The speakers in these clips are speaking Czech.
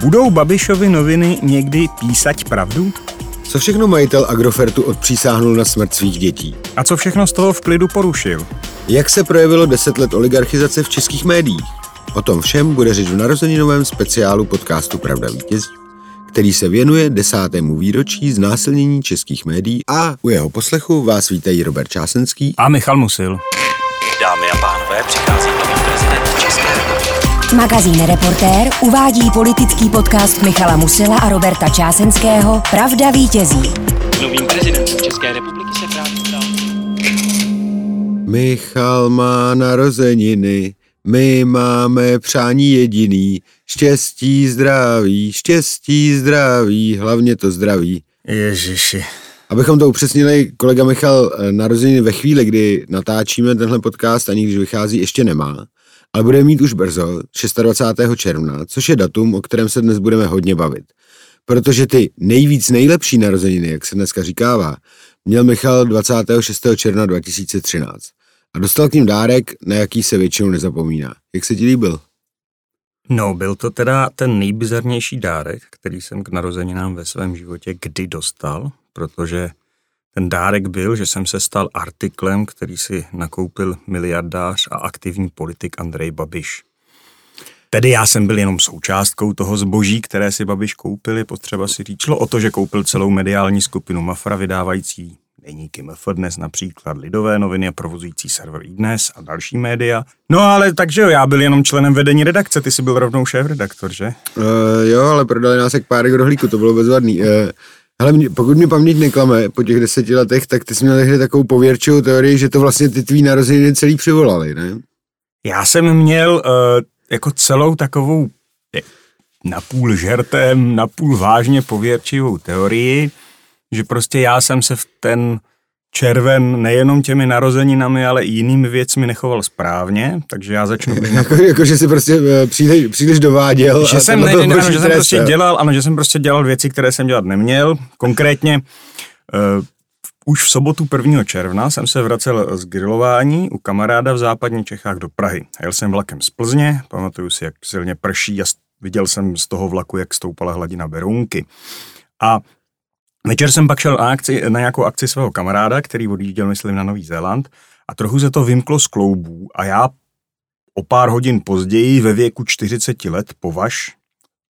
Budou Babišovi noviny někdy písať pravdu? Co všechno majitel Agrofertu odpřísáhnul na smrt svých dětí? A co všechno z toho v klidu porušil? Jak se projevilo deset let oligarchizace v českých médiích? O tom všem bude řeč v narozeninovém speciálu podcastu Pravda vítězí, který se věnuje desátému výročí znásilnění českých médií a u jeho poslechu vás vítají Robert Čásenský a Michal Musil. Dámy a pánové, přichází Magazín Reportér uvádí politický podcast Michala Musila a Roberta Čásenského Pravda vítězí. Novým prezidentem České republiky se právě stal. Michal má narozeniny, my máme přání jediný, štěstí, zdraví, štěstí, zdraví, hlavně to zdraví. Ježiši. Abychom to upřesnili, kolega Michal eh, narozeniny ve chvíli, kdy natáčíme tenhle podcast, ani když vychází, ještě nemá, ale bude mít už brzo, 26. června, což je datum, o kterém se dnes budeme hodně bavit. Protože ty nejvíc nejlepší narozeniny, jak se dneska říkává, měl Michal 26. června 2013 a dostal k ním dárek, na jaký se většinou nezapomíná. Jak se ti líbil? No, byl to teda ten nejbizarnější dárek, který jsem k narozeninám ve svém životě kdy dostal, protože ten dárek byl, že jsem se stal artiklem, který si nakoupil miliardář a aktivní politik Andrej Babiš. Tedy já jsem byl jenom součástkou toho zboží, které si Babiš koupil, potřeba si říct. Šlo o to, že koupil celou mediální skupinu Mafra, vydávající deníky MF dnes například Lidové noviny a provozující server iDnes a další média. No ale takže jo, já byl jenom členem vedení redakce, ty jsi byl rovnou šéf-redaktor, že? Uh, jo, ale prodali nás jak párek rohlíku, to bylo bezvadný. Uh, ale mě, pokud mě paměť neklame po těch deseti letech, tak ty jsi měl tehdy takovou pověrčivou teorii, že to vlastně ty tvý narozeniny celý přivolali, ne? Já jsem měl uh, jako celou takovou napůl žertem, napůl vážně pověrčivou teorii, že prostě já jsem se v ten červen nejenom těmi narozeninami, ale i jinými věcmi nechoval správně, takže já začnu... jako, jako, že jsi prostě eh, příliš, příliš dováděl. Že jsem, ne, ne, ne, ano, že jsem prostě dělal, ano, že jsem prostě dělal věci, které jsem dělat neměl. Konkrétně uh, už v sobotu 1. června jsem se vracel z grilování u kamaráda v západních Čechách do Prahy. Jel jsem vlakem z Plzně, pamatuju si, jak silně prší a viděl jsem z toho vlaku, jak stoupala hladina Berounky. A Večer jsem pak šel na, akci, na nějakou akci svého kamaráda, který odjížděl, myslím, na Nový Zéland a trochu se to vymklo z kloubů a já o pár hodin později ve věku 40 let považ,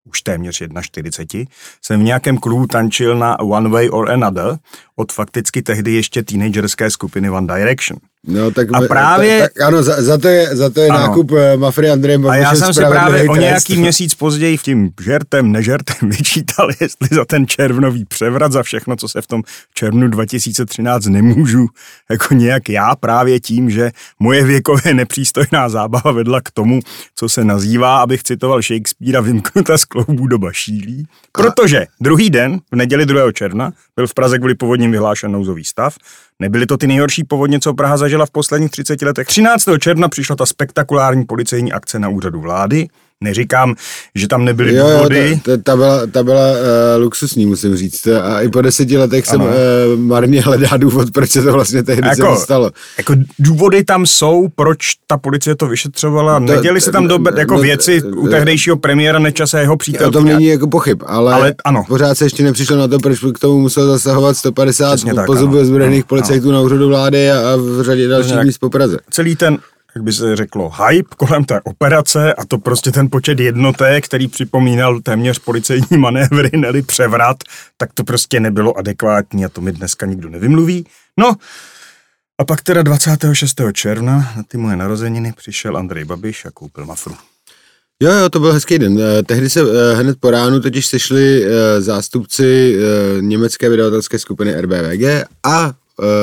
už téměř 41, jsem v nějakém klubu tančil na One Way or Another od fakticky tehdy ještě teenagerské skupiny One Direction. No, tak, a právě... Tak, tak ano, za, za, to je, za to je nákup uh, Mafry Andrejem A já jsem si právě o nějaký test. měsíc později v tím žertem, nežertem vyčítal, jestli za ten červnový převrat, za všechno, co se v tom červnu 2013 nemůžu, jako nějak já právě tím, že moje věkově nepřístojná zábava vedla k tomu, co se nazývá, abych citoval Shakespearea, vymknuta z kloubů doba šílí. Protože druhý den, v neděli 2. června, byl v Praze kvůli povodním vyhlášen nouzový stav, Nebyly to ty nejhorší povodně, co Praha zažila v posledních 30 letech. 13. června přišla ta spektakulární policejní akce na úřadu vlády, Neříkám, že tam nebyly jo, důvody. Jo, ta, ta, ta byla, ta byla uh, luxusní, musím říct. A i po deseti letech ano. jsem uh, marně hledá důvod, proč se to vlastně tehdy jako, se stalo. Jako důvody tam jsou, proč ta policie to vyšetřovala. No, Neděli se tam do, jako no, věci u tehdejšího premiéra Nečase a jeho přítel. O tom není jako pochyb, ale, ale ano. pořád se ještě nepřišlo na to, proč k tomu musel zasahovat 150 pozubů zbrojených policajtů na úřadu vlády a, a v řadě dalších míst po Praze. Celý ten jak by se řeklo, hype kolem té operace a to prostě ten počet jednotek, který připomínal téměř policejní manévry, neli převrat, tak to prostě nebylo adekvátní a to mi dneska nikdo nevymluví. No, a pak teda 26. června na ty moje narozeniny přišel Andrej Babiš a koupil Mafru. Jo, jo, to byl hezký den. Eh, tehdy se eh, hned po ránu totiž sešli eh, zástupci německé vydavatelské skupiny RBVG a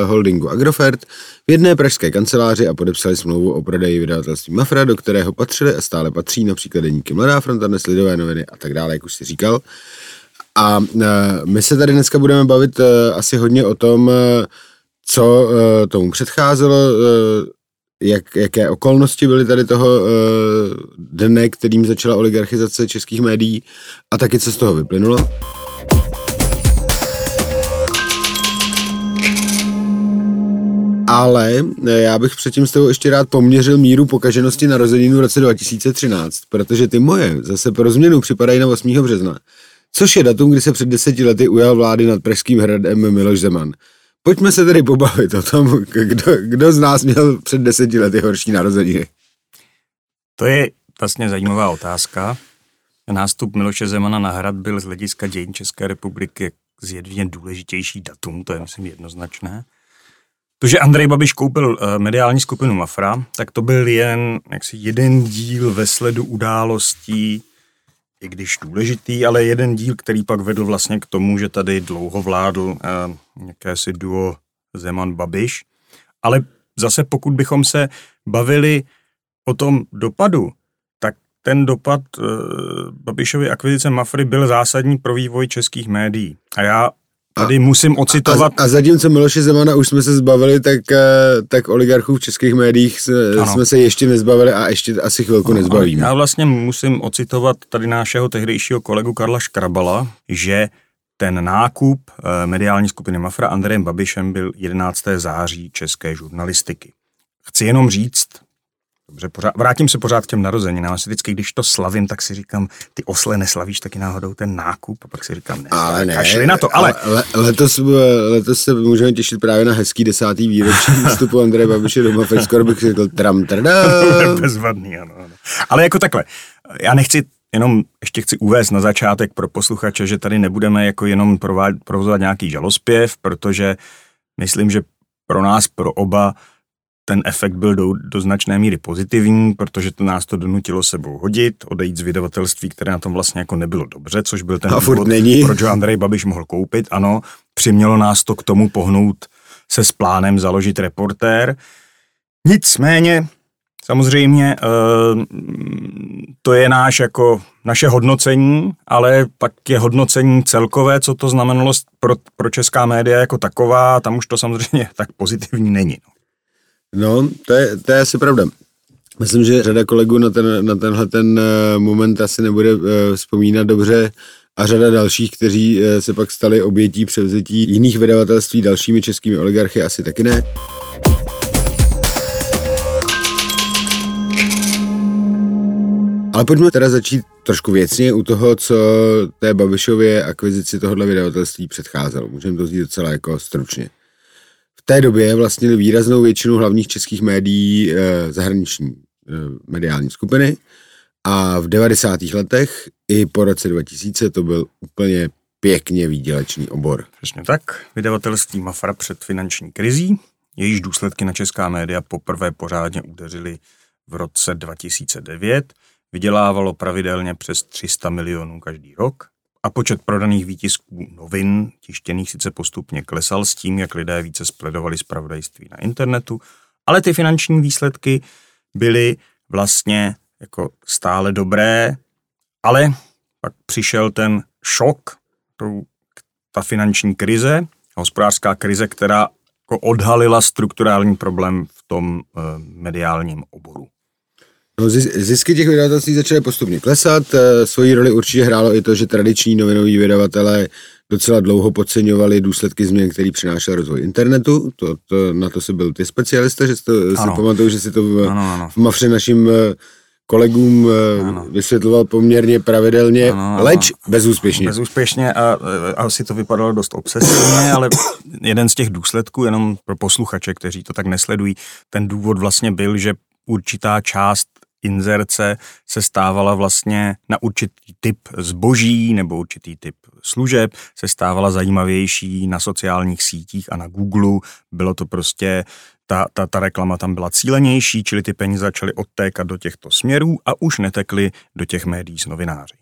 holdingu Agrofert v jedné pražské kanceláři a podepsali smlouvu o prodeji vydavatelství Mafra, do kterého patřili a stále patří například deníky Mladá fronta, dnes Lidové noviny a tak dále, jak už si říkal. A my se tady dneska budeme bavit asi hodně o tom, co tomu předcházelo, jak, jaké okolnosti byly tady toho dne, kterým začala oligarchizace českých médií a taky co z toho vyplynulo. Ale já bych předtím s tebou ještě rád poměřil míru pokaženosti narozeninu v roce 2013, protože ty moje zase pro změnu připadají na 8. března, což je datum, kdy se před deseti lety ujal vlády nad Pražským hradem Miloš Zeman. Pojďme se tedy pobavit o tom, kdo, kdo z nás měl před deseti lety horší narozeniny. To je vlastně zajímavá otázka. Nástup Miloše Zemana na hrad byl z hlediska dějin České republiky zjevně důležitější datum, to je myslím jednoznačné. To, že Andrej Babiš koupil uh, mediální skupinu Mafra, tak to byl jen jaksi jeden díl ve sledu událostí, i když důležitý, ale jeden díl, který pak vedl vlastně k tomu, že tady dlouho vládl uh, jakési duo Zeman-Babiš. Ale zase pokud bychom se bavili o tom dopadu, tak ten dopad uh, Babišovy akvizice Mafry byl zásadní pro vývoj českých médií. A já Tady a, musím ocitovat. A, a zatímco Miloše Zemana už jsme se zbavili, tak, eh, tak oligarchů v českých médiích jsme, jsme se ještě nezbavili a ještě asi chvilku ano, nezbavíme. Já vlastně musím ocitovat tady našeho tehdejšího kolegu Karla Škrabala, že ten nákup eh, mediální skupiny Mafra Andrejem Babišem byl 11. září české žurnalistiky. Chci jenom říct, Dobře, pořád, vrátím se pořád k těm narozeninám. Asi vždycky, když to slavím, tak si říkám, ty osle neslavíš taky náhodou ten nákup a pak si říkám, ne, ale ne, šli na to, ale... ale letos, letos se můžeme těšit právě na hezký desátý výročí vstupu Andreje Babiše do Mafry, skoro bych řekl tram Bezvadný, ano, ano. Ale jako takhle, já nechci jenom ještě chci uvést na začátek pro posluchače, že tady nebudeme jako jenom provozovat nějaký žalospěv, protože myslím, že pro nás, pro oba, ten efekt byl do, do značné míry pozitivní, protože to nás to donutilo sebou hodit, odejít z vydavatelství, které na tom vlastně jako nebylo dobře, což byl ten důvod, není. proč ho Andrej Babiš mohl koupit. Ano, přimělo nás to k tomu pohnout se s plánem založit reportér. Nicméně, samozřejmě, eh, to je náš jako naše hodnocení, ale pak je hodnocení celkové, co to znamenalo pro, pro česká média jako taková, tam už to samozřejmě tak pozitivní není. No. No, to je, to je asi pravda. Myslím, že řada kolegů na, ten, na tenhle ten eh, moment asi nebude uh, vzpomínat dobře a řada dalších, kteří uh, se pak stali obětí převzetí jiných vydavatelství dalšími českými oligarchy, asi taky ne. Ale pojďme teda začít trošku věcně u toho, co té Babišově akvizici tohohle vydavatelství předcházelo. Můžeme to vzít docela jako stručně té době vlastnili výraznou většinu hlavních českých médií eh, zahraniční eh, mediální skupiny a v 90. letech i po roce 2000 to byl úplně pěkně výdělečný obor. Přesně tak. Vydavatelství Mafra před finanční krizí, jejíž důsledky na česká média poprvé pořádně udeřily v roce 2009, vydělávalo pravidelně přes 300 milionů každý rok a počet prodaných výtisků novin tištěných sice postupně klesal s tím, jak lidé více spledovali zpravodajství na internetu, ale ty finanční výsledky byly vlastně jako stále dobré, ale pak přišel ten šok, ta finanční krize, hospodářská krize, která jako odhalila strukturální problém v tom eh, mediálním oboru. No, zisky těch vydavatelství začaly postupně klesat. Eh, svoji roli určitě hrálo i to, že tradiční novinoví vydavatelé docela dlouho podceňovali důsledky změn, který přinášel rozvoj internetu. To, to, na to se byl ty specialista, že to, si pamatuju, že si to v, ano, ano. v Mafře našim eh, kolegům eh, ano. vysvětloval poměrně pravidelně, ano, ano. leč bezúspěšně. Bezúspěšně a, a asi to vypadalo dost obsesivně, ale jeden z těch důsledků, jenom pro posluchače, kteří to tak nesledují, ten důvod vlastně byl, že určitá část inzerce se stávala vlastně na určitý typ zboží nebo určitý typ služeb, se stávala zajímavější na sociálních sítích a na Google. Bylo to prostě, ta, ta, ta reklama tam byla cílenější, čili ty peníze začaly odtékat do těchto směrů a už netekly do těch médií s novináři.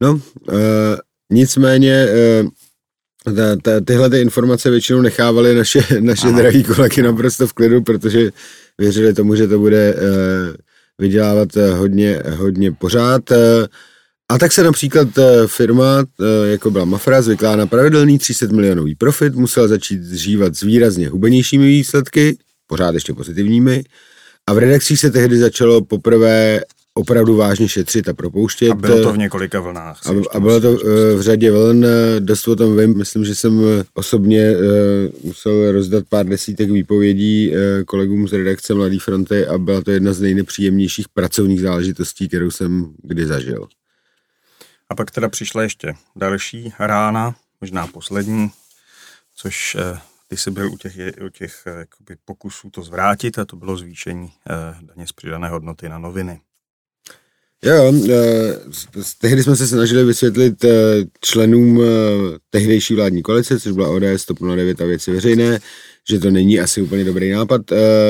No, e, nicméně e, ta, ta, tyhle ty informace většinou nechávaly naše, naše drahý kolegy naprosto v klidu, protože věřili tomu, že to bude e, vydělávat eh, hodně, hodně pořád. Eh, a tak se například eh, firma, jako byla Mafra, zvyklá na pravidelný 300 milionový profit, musela začít zžívat s výrazně hubenějšími výsledky, pořád ještě pozitivními. A v redakcích se tehdy začalo poprvé opravdu vážně šetřit a propouštět. A bylo to v několika vlnách. A, a bylo to v řadě vln, dost o tom vím, myslím, že jsem osobně musel rozdat pár desítek výpovědí kolegům z redakce Mladé fronty a byla to jedna z nejnepříjemnějších pracovních záležitostí, kterou jsem kdy zažil. A pak teda přišla ještě další rána, možná poslední, což eh, ty jsi byl u těch, u těch eh, jakoby, pokusů to zvrátit a to bylo zvýšení eh, daně z přidané hodnoty na noviny. Jo, tehdy jsme se snažili vysvětlit členům tehdejší vládní koalice, což byla ODS, TOP 09 a věci veřejné, že to není asi úplně dobrý nápad,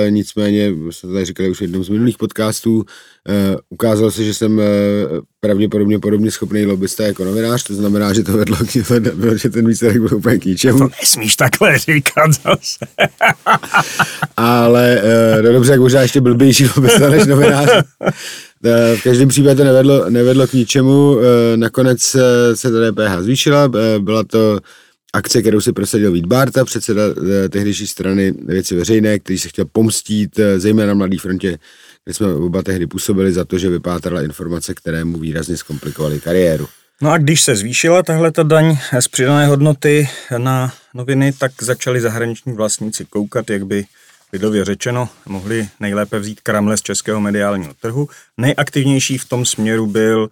nicméně, jsme to tady říkali už v jednom z minulých podcastů, ukázalo se, že jsem pravděpodobně podobně schopný lobbysta jako novinář, to znamená, že to vedlo k že ten výsledek byl úplně k ničemu. To nesmíš takhle říkat zase. Ale, no dobře, jak možná ještě blbější lobbysta než novinář. V každém případě to nevedlo, nevedlo k ničemu, nakonec se ta DPH zvýšila, byla to akce, kterou si prosadil Vít Barta, předseda eh, tehdejší strany věci veřejné, který se chtěl pomstít eh, zejména na Mladé frontě, kde jsme oba tehdy působili za to, že vypátrala informace, které mu výrazně zkomplikovaly kariéru. No a když se zvýšila tahle ta daň z přidané hodnoty na noviny, tak začali zahraniční vlastníci koukat, jak by lidově řečeno mohli nejlépe vzít kramle z českého mediálního trhu. Nejaktivnější v tom směru byl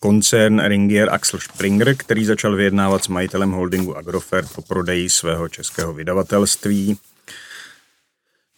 koncern Ringier Axel Springer, který začal vyjednávat s majitelem holdingu Agrofert o prodeji svého českého vydavatelství.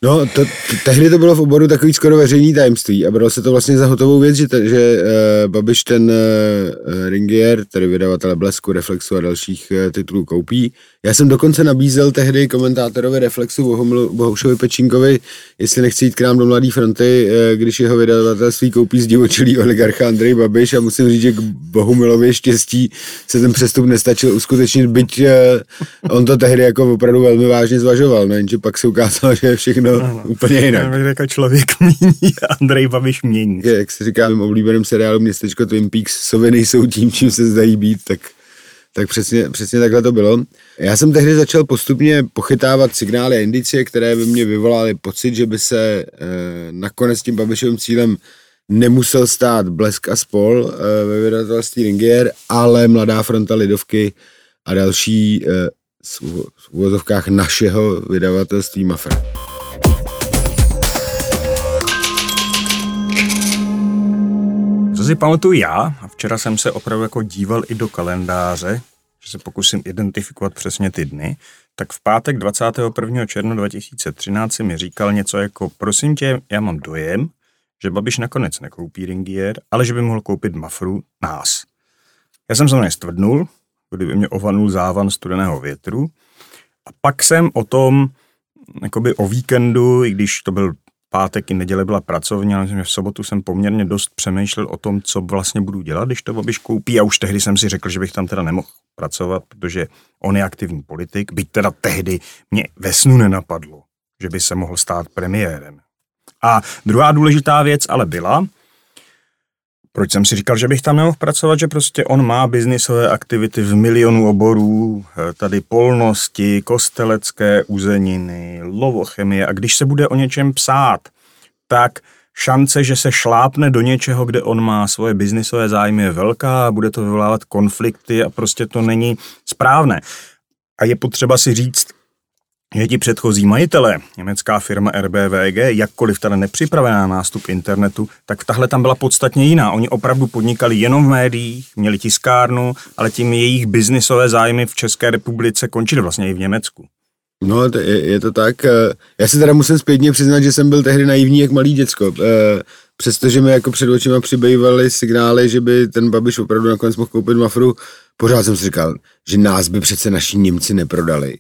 No, to, tehdy to bylo v oboru takový skoro veřejný tajemství a bylo se to vlastně za hotovou věc, že, že uh, Babiš ten uh, Ringier, tedy vydavatele Blesku, Reflexu a dalších uh, titulů koupí. Já jsem dokonce nabízel tehdy komentátorovi Reflexu Bohušovi Pečínkovi, jestli nechci jít k nám do Mladé fronty, eh, když jeho vydavatelství koupí zdivočilý oligarcha Andrej Babiš a musím říct, že k Bohumilově štěstí se ten přestup nestačil uskutečnit, byť eh, on to tehdy jako opravdu velmi vážně zvažoval, no, jenže pak se ukázalo, že všechno no, úplně jinak. Jako člověk mění, Andrej Babiš mění. Jak se říká v oblíbeném seriálu Městečko Twin Peaks, sovy nejsou tím, čím se zdají být, tak tak přesně, přesně takhle to bylo. Já jsem tehdy začal postupně pochytávat signály a indicie, které by mě vyvolaly pocit, že by se e, nakonec tím Babišovým cílem nemusel stát Blesk a spol e, ve vydavatelství Ringier, ale Mladá fronta Lidovky a další e, v uvozovkách našeho vydavatelství Mafra. Co si pamatuju já, a včera jsem se opravdu jako díval i do kalendáře, že se pokusím identifikovat přesně ty dny, tak v pátek 21. června 2013 si mi říkal něco jako, prosím tě, já mám dojem, že Babiš nakonec nekoupí Ringier, ale že by mohl koupit Mafru nás. Já jsem se stvrdnul, kdyby mě ovanul závan studeného větru a pak jsem o tom, jakoby o víkendu, i když to byl pátek i neděle byla pracovní, ale v sobotu jsem poměrně dost přemýšlel o tom, co vlastně budu dělat, když to Babiš koupí. A už tehdy jsem si řekl, že bych tam teda nemohl pracovat, protože on je aktivní politik, byť teda tehdy mě ve snu nenapadlo, že by se mohl stát premiérem. A druhá důležitá věc ale byla, proč jsem si říkal, že bych tam nemohl pracovat, že prostě on má biznisové aktivity v milionu oborů, eh, tady polnosti, kostelecké uzeniny, lovochemie a když se bude o něčem psát, tak šance, že se šlápne do něčeho, kde on má svoje biznisové zájmy, je velká a bude to vyvolávat konflikty a prostě to není správné. A je potřeba si říct, že ti předchozí majitelé, německá firma RBVG, jakkoliv teda nepřipravená na nástup internetu, tak tahle tam byla podstatně jiná. Oni opravdu podnikali jenom v médiích, měli tiskárnu, ale tím jejich biznisové zájmy v České republice končily vlastně i v Německu. No, to je, je to tak. Eh, já si teda musím zpětně přiznat, že jsem byl tehdy naivní jak malý děcko. Eh, přestože mi jako před očima přibývaly signály, že by ten Babiš opravdu nakonec mohl koupit Mafru, pořád jsem si říkal, že nás by přece naši Němci neprodali.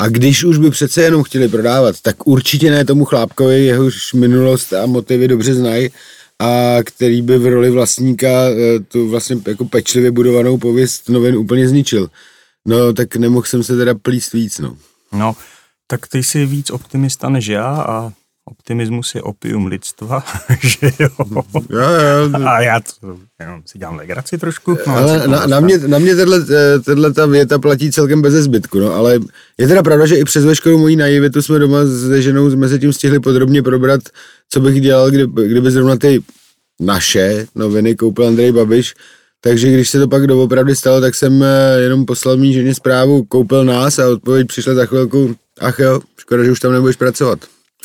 A když už by přece jenom chtěli prodávat, tak určitě ne tomu chlápkovi, jehož minulost a motivy dobře znají a který by v roli vlastníka eh, tu vlastně jako pečlivě budovanou pověst novin úplně zničil. No, tak nemohl jsem se teda plíst víc, no. No, tak ty jsi víc optimista než já a optimismus je opium lidstva, že jo. jo, jo. A já to, jenom si dělám legraci trošku. No, ale na, na, mě, na mě tato, tato ta věta platí celkem bez zbytku, no, ale je teda pravda, že i přes veškerou mojí naivitu jsme doma se ženou mezi tím stihli podrobně probrat, co bych dělal, kdyby, kdyby zrovna ty naše noviny koupil Andrej Babiš, takže když se to pak doopravdy stalo, tak jsem eh, jenom poslal mý ženě zprávu, koupil nás a odpověď přišla za chvilku, ach jo, škoda, že už tam nebudeš pracovat.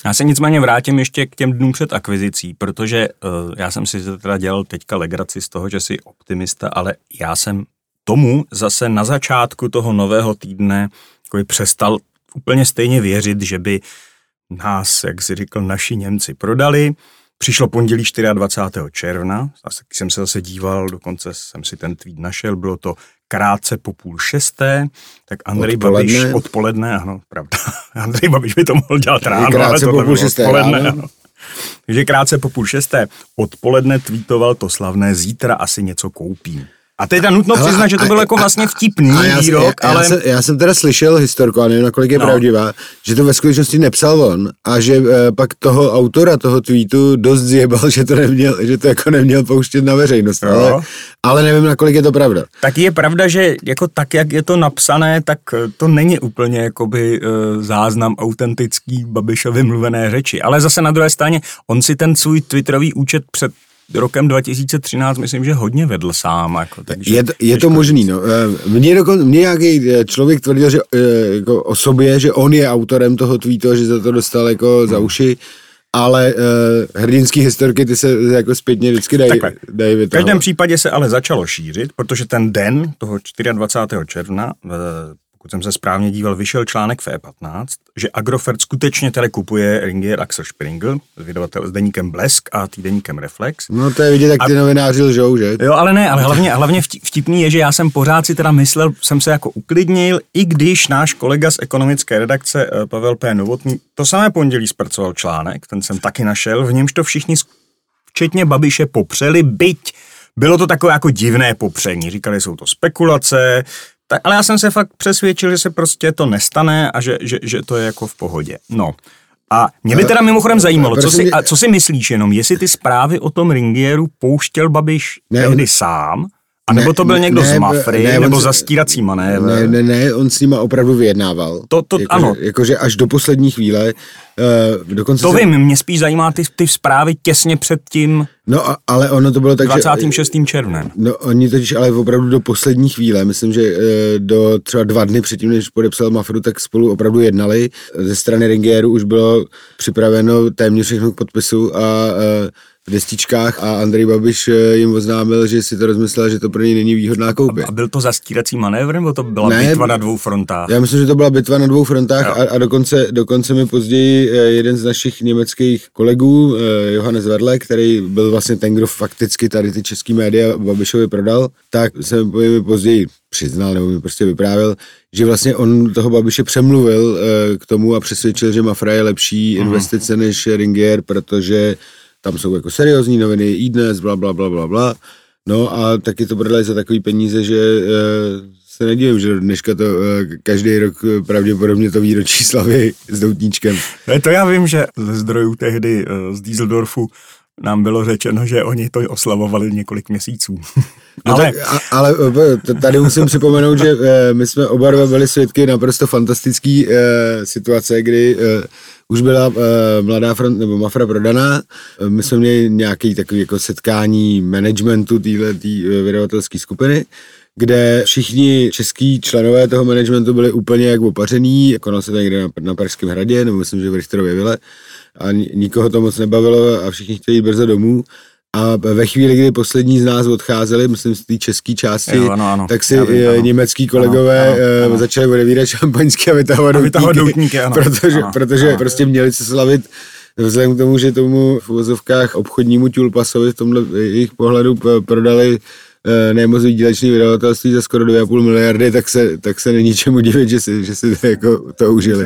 Já se nicméně vrátím ještě k těm dnům před akvizicí, protože uh, já jsem si teda dělal teďka legraci z toho, že jsi optimista, ale já jsem tomu zase na začátku toho nového týdne přestal úplně stejně věřit, že by nás, jak si říkal, naši Němci prodali. Přišlo pondělí 24. června, zase jsem se zase díval, dokonce jsem si ten tweet našel, bylo to krátce po půl šesté, tak Andrej odpoledne. Babiš odpoledne, ano, pravda. Andrej Babiš by to mohl dělat ráno, krátce ale to po půl šesté odpoledne, ráno. ano. Takže krátce po půl šesté odpoledne tweetoval to slavné zítra asi něco koupím. A teda nutno Hele, přiznat, že to bylo jako vlastně vtipný a já, výrok, já, ale... Já jsem, já jsem teda slyšel historku, ale nevím, nakolik je no. pravdivá, že to ve skutečnosti nepsal on a že e, pak toho autora toho tweetu dost zjebal, že to neměl, že to jako neměl pouštět na veřejnost, no. ale, ale nevím, nakolik je to pravda. Tak je pravda, že jako tak, jak je to napsané, tak to není úplně jakoby e, záznam autentický Babišovy mluvené řeči, ale zase na druhé straně, on si ten svůj twitterový účet před rokem 2013 myslím, že hodně vedl sám. Jako, takže je, je to možný, no. Eh, mně, dokon, mně nějaký eh, člověk tvrdil, že eh, jako o sobě, že on je autorem toho tweetu, že za to dostal jako hmm. za uši, ale uh, hrdinský historky ty se jako zpětně vždycky dají, dají V každém případě se ale začalo šířit, protože ten den toho 24. června pokud jsem se správně díval, vyšel článek v E15, že Agrofert skutečně tedy kupuje Ringier Axel Springl, vydavatel s deníkem Blesk a týdeníkem Reflex. No to je vidět, jak a... ty novináři lžou, že? Jo, ale ne, ale hlavně, hlavně vtipný je, že já jsem pořád si teda myslel, jsem se jako uklidnil, i když náš kolega z ekonomické redakce eh, Pavel P. Novotný to samé pondělí zpracoval článek, ten jsem taky našel, v němž to všichni, včetně Babiše, popřeli, byť bylo to takové jako divné popření. Říkali, jsou to spekulace, tak, ale já jsem se fakt přesvědčil, že se prostě to nestane a že, že, že to je jako v pohodě. No. A mě by teda mimochodem zajímalo, co si, a co si myslíš jenom, jestli ty zprávy o tom Ringieru pouštěl Babiš ne, tehdy sám, a nebo to byl někdo ne, z Mafry, ne, nebo zastírací manévr? Ne, ne, ne, on s nima opravdu vyjednával. To, to, jako, ano. Že, jakože až do poslední chvíle. Uh, dokonce to se... vím, mě spíš zajímá ty, ty zprávy těsně před tím No, a, ale ono to bylo tak, 26. Že, červnem. No, oni totiž ale opravdu do poslední chvíle, myslím, že uh, do třeba dva dny předtím, než podepsal Mafru, tak spolu opravdu jednali. Ze strany Ringieru už bylo připraveno téměř všechno k podpisu a uh, v destičkách a Andrej Babiš eh, jim oznámil, že si to rozmyslel, že to pro něj není výhodná koupě. A byl to zastírací manévr, nebo to byla ne, bitva na dvou frontách? Já myslím, že to byla bitva na dvou frontách a, a dokonce, dokonce mi později eh, jeden z našich německých kolegů, eh, Johannes Verle, který byl vlastně ten, kdo fakticky tady ty český média Babišovi prodal, tak se mi později přiznal, nebo mi prostě vyprávěl, že vlastně on toho Babiše přemluvil k tomu a přesvědčil, že Mafra je lepší mhm. investice než Ringier, protože tam jsou jako seriózní noviny, i dnes, bla, bla, bla, bla, bla. No a taky to prodali za takový peníze, že e, se nedivím, že dneška to e, každý rok eh, pravděpodobně to výročí slavy s doutníčkem. Ne, to já vím, že ze zdrojů tehdy e, z Dieseldorfu nám bylo řečeno, že oni to oslavovali několik měsíců. No ale... Tak, ale tady musím připomenout, že my jsme oba dva byli svědky naprosto fantastické situace, kdy už byla uh, mladá front, nebo Mafra prodaná. Uh, my jsme měli nějaký takový jako setkání managementu téhle uh, vydavatelské skupiny, kde všichni český členové toho managementu byli úplně jak opařený, konal se to někde na, na Pražském hradě, nebo myslím, že v Richterově vile. A nikoho to moc nebavilo a všichni chtěli jít brzo domů a ve chvíli, kdy poslední z nás odcházeli, myslím z té české části, jo, ano, ano. tak si vím, ano. německý kolegové ano, ano, ano. začali odevírat šampaňské a vytahovat doutníky, doutníky ano. protože, ano, protože ano. prostě měli se slavit vzhledem k tomu, že tomu v uvozovkách obchodnímu Tulpasovi v tomhle jejich pohledu prodali eh, nemoc výdělečný vydavatelství za skoro 2,5 miliardy, tak se, tak se není čemu divit, že si, že si to, jako to užili.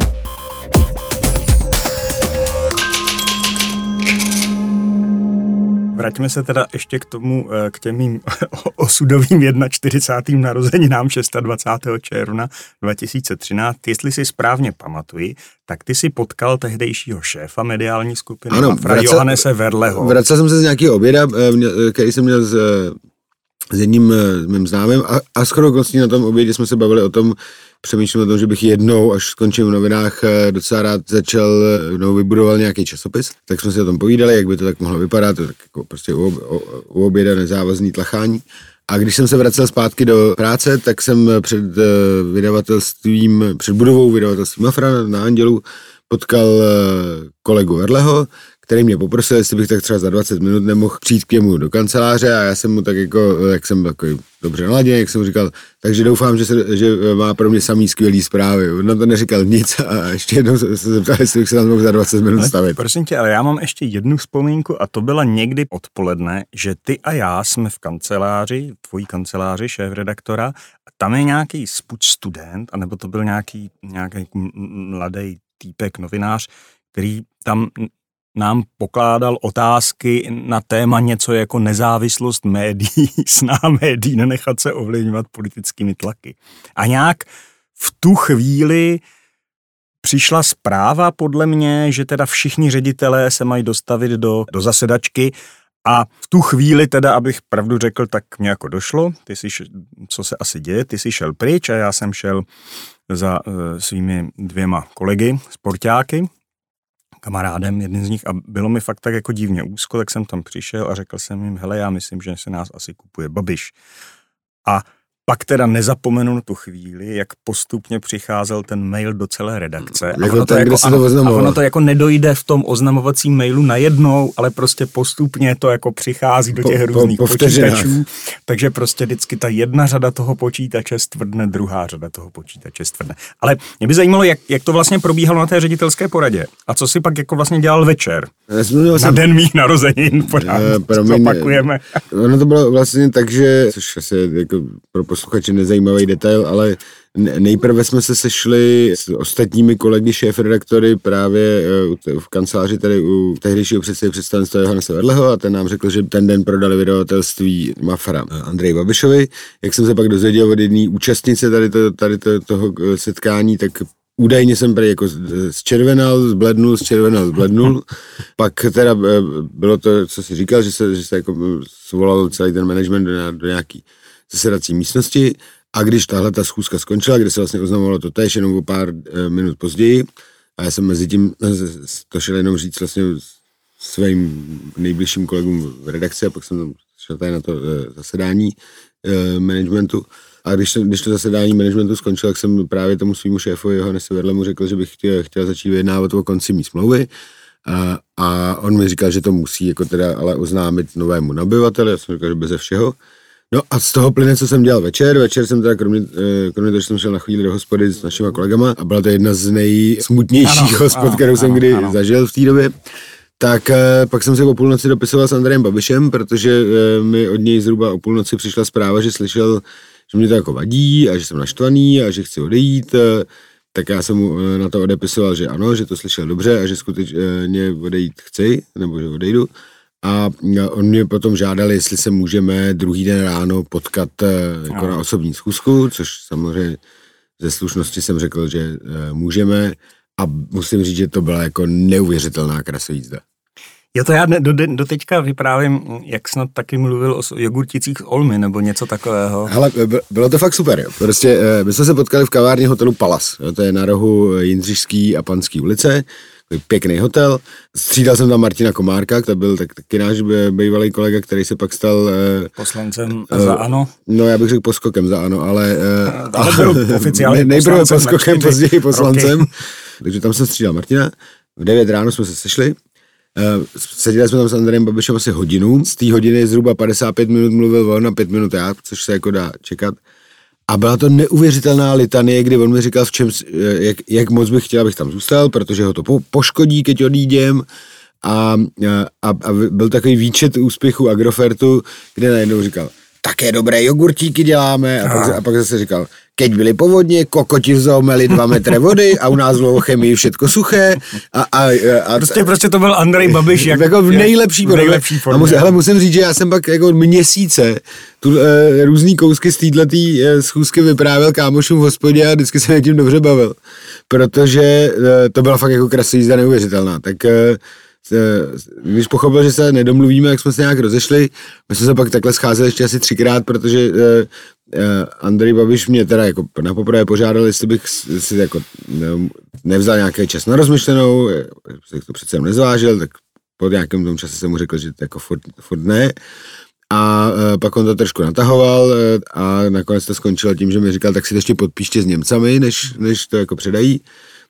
Vraťme se teda ještě k tomu, eh, k těm mým osudovým 41. narozeninám 26. června 2013. Jestli si správně pamatuji, tak ty si potkal tehdejšího šéfa mediální skupiny ano, Afra vracel, Johannese Verleho. Vracel jsem se z nějakého oběda, eh, eh, který jsem měl s, s jedním mým známým a, a skoro na tom obědě jsme se bavili o tom, přemýšlím o tom, že bych jednou, až skončím v novinách, eh, docela rád začal, no, vybudoval nějaký časopis, tak jsme si o tom povídali, jak by to tak mohlo vypadat, to tak jako prostě u, u, u oběda nezávazný tlachání. A když jsem se vracel zpátky do práce, tak jsem před vydavatelstvím, před budovou vydavatelství Mafra na Andělu potkal kolegu Verleho, který mě poprosil, jestli bych tak třeba za 20 minut nemohl přijít k němu do kanceláře a já jsem mu tak jako, jak jsem takový dobře naladěn, jak jsem mu říkal, takže doufám, že, se, že má pro mě samý skvělý zprávy. On na to neříkal nic a ještě jednou se zeptal, jestli bych se tam mohl za 20 minut stavit. Prosím tě, ale já mám ještě jednu vzpomínku a to byla někdy odpoledne, že ty a já jsme v kanceláři, tvojí kanceláři, šéf redaktora, a tam je nějaký spuč student, anebo to byl nějaký, nějaký mladý týpek, novinář, který tam nám pokládal otázky na téma něco jako nezávislost médií, sná médií, nenechat se ovlivňovat politickými tlaky. A nějak v tu chvíli přišla zpráva podle mě, že teda všichni ředitelé se mají dostavit do, do zasedačky a v tu chvíli teda, abych pravdu řekl, tak mě jako došlo, ty jsi, co se asi děje, ty jsi šel pryč a já jsem šel za uh, svými dvěma kolegy, sportáky, kamarádem, jedním z nich, a bylo mi fakt tak jako divně úzko, tak jsem tam přišel a řekl jsem jim, hele, já myslím, že se nás asi kupuje Babiš. A pak teda nezapomenu na tu chvíli, jak postupně přicházel ten mail do celé redakce. A Jako ono, to ten, jako, to a ono to jako nedojde v tom oznamovacím mailu najednou, ale prostě postupně to jako přichází do Po- těch po- různých po vteřinách. počítačů. Takže prostě vždycky ta jedna řada toho počítače stvrdne, druhá řada toho počítače stvrdne. Ale mě by zajímalo, jak, jak to vlastně probíhalo na té ředitelské poradě. A co si pak jako vlastně dělal večer? Nezmínil Na jsem, den mých narozenin, pořád Eh, promiň, zopakujeme. Ono to bylo vlastně tak, že, což asi jako pro posluchače nezajímavý detail, ale ne- nejprve jsme se sešli s ostatními kolegy šéf-redaktory právě eh, v kanceláři tady u tehdejšího předsedy představenstva Johana Severleho a ten nám řekl, že ten den prodali vydavatelství Mafra eh, Andrej Babišovi. Jak jsem se pak dozvěděl od jedné účastnice tady, to, tady to, toho eh, setkání, tak Údajně jsem prý jako z- zčervenal, zblednul, zčervenal, zblednul. Pak teda eh, bylo to, co si říkal, že se, že se jako eh, svolal celý ten management do, do nějaký zasedací místnosti a když tahle ta schůzka skončila, kde se vlastně oznamovalo to též jenom o pár eh, minut později a já jsem mezi tím to šel jenom říct vlastně svým nejbližším kolegům v redakci a pak jsem tam šel tady na to zasedání managementu a když to, když to zasedání managementu skončilo, tak jsem právě tomu svýmu šéfovi Johannesi Verlemu řekl, že bych chtěl, chtěl začít vyjednávat o konci mý smlouvy. A, a on mi říkal, že to musí jako teda ale oznámit novému nabyvateli. Já jsem říkal, že beze všeho. No a z toho plyne, co jsem dělal večer. Večer jsem teda, kromě, eh, kromě toho, že jsem šel na chvíli do hospody s našimi kolegama a byla to jedna z nejsmutnějších Ano, hospod, ano, kterou jsem ano, kdy ano. zažil v té době. Tak eh, pak jsem se o půlnoci dopisoval s Andrejem Babišem, protože eh, mi od něj zhruba o půlnoci přišla zpráva, že slyšel, že mě to jako vadí a že jsem naštvaný a že chci odejít. eh, Tak já jsem mu eh, na to odepisoval, že ano, že to slyšel dobře a že skutečně odejít chci, nebo že odejdu. A eh, on mě potom žádal, jestli se můžeme druhý den ráno potkat jako na osobní schůzku, což samozřejmě ze slušnosti jsem řekl, že můžeme a musím říct, že to byla jako neuvěřitelná krasojízda. Jo, to já do, do teďka vyprávím, jak snad taky mluvil o jogurticích z Olmy, nebo něco takového. Hele, b- bylo to fakt super. Jo. Prostě eh, my jsme se potkali v kavárně hotelu Palas. Jo. To je na rohu Jindřišský a Panský ulice. Pěkný hotel. Střídal jsem tam Martina Komárka, to byl tak, taky náš bývalý kolega, který se pak stal, eh, Poslancem za ano. no já bych řekl poskokem za ano, ale, eh, Ale byl oficiálně ne- nejprve poskokem, později poslancem. roky. Takže tam jsem střídal Martina. V 9 ráno jsme se sešli. Eh, Seděli jsme tam s Andrejem Babišem asi hodinu. Z té hodiny zhruba 55 minut mluvil on a 5 minut já, což se jako dá čekat. A byla to neuvěřitelná litanie, kdy on mi říkal, v čem, eh, jak, jak moc bych chtěl, abych tam zůstal, protože ho to po, poškodí, keď odjídem. A, a, a byl takový výčet úspěchu Agrofertu, kde najednou říkal, také dobré jogurtíky děláme. A pak, a pak zase říkal, keď byly povodně, kokoti měli dva metry vody a u nás bylo chemii všetko suché. A, a, a, Prostě, prostě to byl Andrej Babiš. Jak, jako v nejlepší v podobě. nejlepší A formě. musím, hele, musím říct, že já jsem pak jako měsíce tu e, různý kousky z této e, schůzky vyprávěl kámošům v hospodě a vždycky se mě tím dobře bavil. Protože e, to byla fakt jako krasná jízda neuvěřitelná. Tak e, když pochopil, že se nedomluvíme, jak jsme se nějak rozešli, my jsme se pak takhle scházeli ještě asi třikrát, protože Andrej Babiš mě teda jako na poprvé požádal, jestli bych si jako nevzal nějaký čas na rozmyšlenou, jak to přece nezvážil, tak po nějakém tom čase jsem mu řekl, že to jako furt, furt ne. A e, pak on to trošku natahoval a nakonec to skončilo tím, že mi říkal, tak si to ještě podpíšte s Němcami, než, než to jako předají.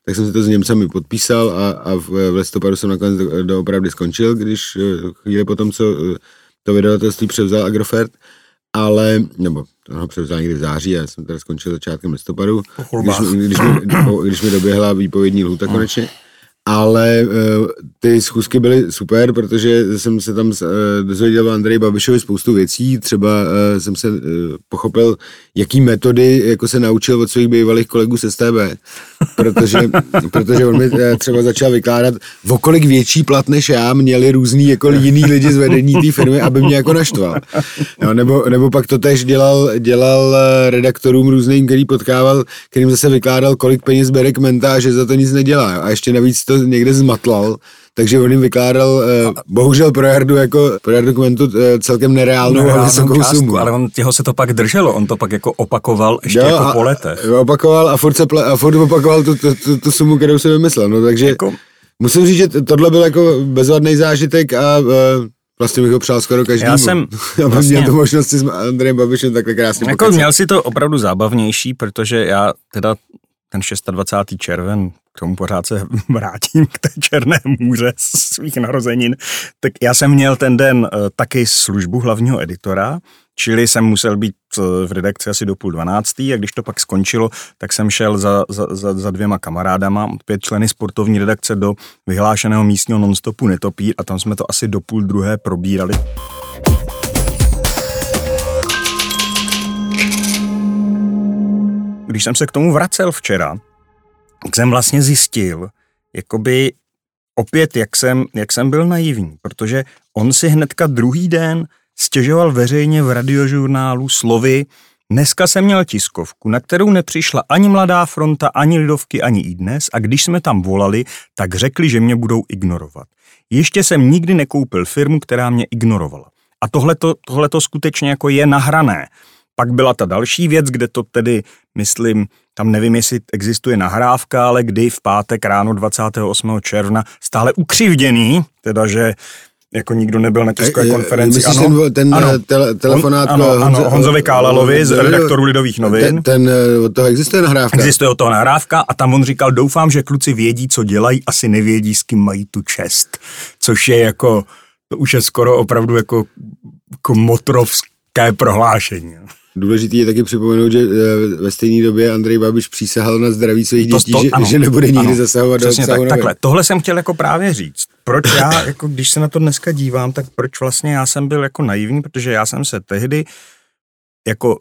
Tak jsem si to s Němcami podpísal a, a v, listopadu jsem nakonec do, doopravdy skončil, když chvíli potom, co to vydavatelství převzal Agrofert, ale, nebo ho převzal někdy v září, já jsem teda skončil začátkem listopadu, když, když, mi, když mi doběhla výpovědní lhuta konečně ale uh, ty schůzky byly super, protože jsem se tam uh, dozvěděl o Andreji Babišovi spoustu věcí, třeba uh, jsem se pochopil, jaký metody jako se naučil od svých bývalých kolegů z STB, protože, protože on mi třeba začal vykládat, v okolik větší plat než já měli různý jako jiný lidi z vedení té firmy, aby mě jako naštval. Jo, nebo, nebo pak to tež dělal, dělal redaktorům různým, který potkával, kterým zase vykládal, kolik peněz bere kmenta a že za to nic nedělá. A ještě navíc to někde zmatlal, takže on jim vykládal, eh, bohužel pro Jardu jako pro Jardu Kmentu eh, celkem nereálnou a vysokou částku, sumu. Ale on těho se to pak drželo, on to pak jako opakoval ještě jo, jako po letech. Opakoval a furt, se ple, a furt opakoval tu, tu, tu, tu sumu, kterou jsem vymyslel, no takže jako... musím říct, že tohle byl jako bezvadný zážitek a uh, Vlastně bych ho přál skoro každý. Já jsem aby vlastně, měl tu možnost s Andrejem Babišem takhle krásně Jako měl si to opravdu zábavnější, protože já teda ten 26. červen, k tomu pořád se vrátím k té černé můře svých narozenin, tak já jsem měl ten den uh, taky službu hlavního editora, čili jsem musel být uh, v redakci asi do půl dvanáctý a když to pak skončilo, tak jsem šel za, za, za, za dvěma kamarádama, pět členy sportovní redakce do vyhlášeného místního nonstopu Netopír a tam jsme to asi do půl druhé probírali. když jsem se k tomu vracel včera, tak jsem vlastně zjistil, jakoby opět, jak jsem, jak jsem byl naivní, protože on si hnedka druhý den stěžoval veřejně v radiožurnálu slovy Dneska jsem měl tiskovku, na kterou nepřišla ani Mladá fronta, ani Lidovky, ani i dnes a když jsme tam volali, tak řekli, že mě budou ignorovat. Ještě jsem nikdy nekoupil firmu, která mě ignorovala. A tohle to skutečně jako je nahrané. Pak byla ta další věc, kde to tedy, myslím, tam nevím, jestli existuje nahrávka, ale kdy v pátek ráno 28. června stále ukřivděný, teda že jako nikdo nebyl na tiskové konferenci. Myslíš ano, ten, ten ano, tele, telefonát On, ano, ano, Honzovi Kálalovi z redaktoru Lidových novin. Ten, ten, od toho existuje nahrávka. Existuje od toho nahrávka a tam on říkal, doufám, že kluci vědí, co dělají, asi nevědí, s kým mají tu čest. Což je jako, to už je skoro opravdu jako, jako motrovské prohlášení. Důležitý je taky připomenout, že eh, ve stejné době Andrej Babiš přísahal na zdraví svých to, dětí, to, že, ano, že nebude nikdy ano, zasahovat do tak, takhle. Tohle jsem chtěl jako právě říct. Proč já, jako když se na to dneska dívám, tak proč vlastně já jsem byl jako naivní, protože já jsem se tehdy jako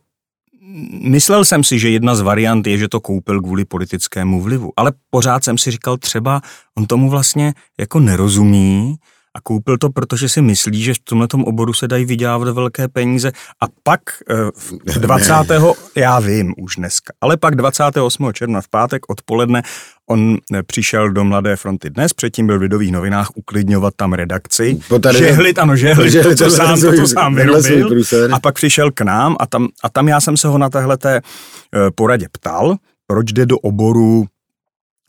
Myslel jsem si, že jedna z variant je, že to koupil kvůli politickému vlivu, ale pořád jsem si říkal, třeba on tomu vlastně jako nerozumí, a koupil to, protože si myslí, že v tomhle oboru se dají vydělávat velké peníze a pak 20. Eh, já vím už dneska, ale pak 28. června v pátek odpoledne on eh, přišel do Mladé fronty dnes, předtím byl v Lidových novinách uklidňovat tam redakci. Žehlit, ano, žehlit, žehlit to, co sám, to, co sám vyrobil. A pak přišel k nám a tam, a tam já jsem se ho na téhle té eh, poradě ptal, proč jde do oboru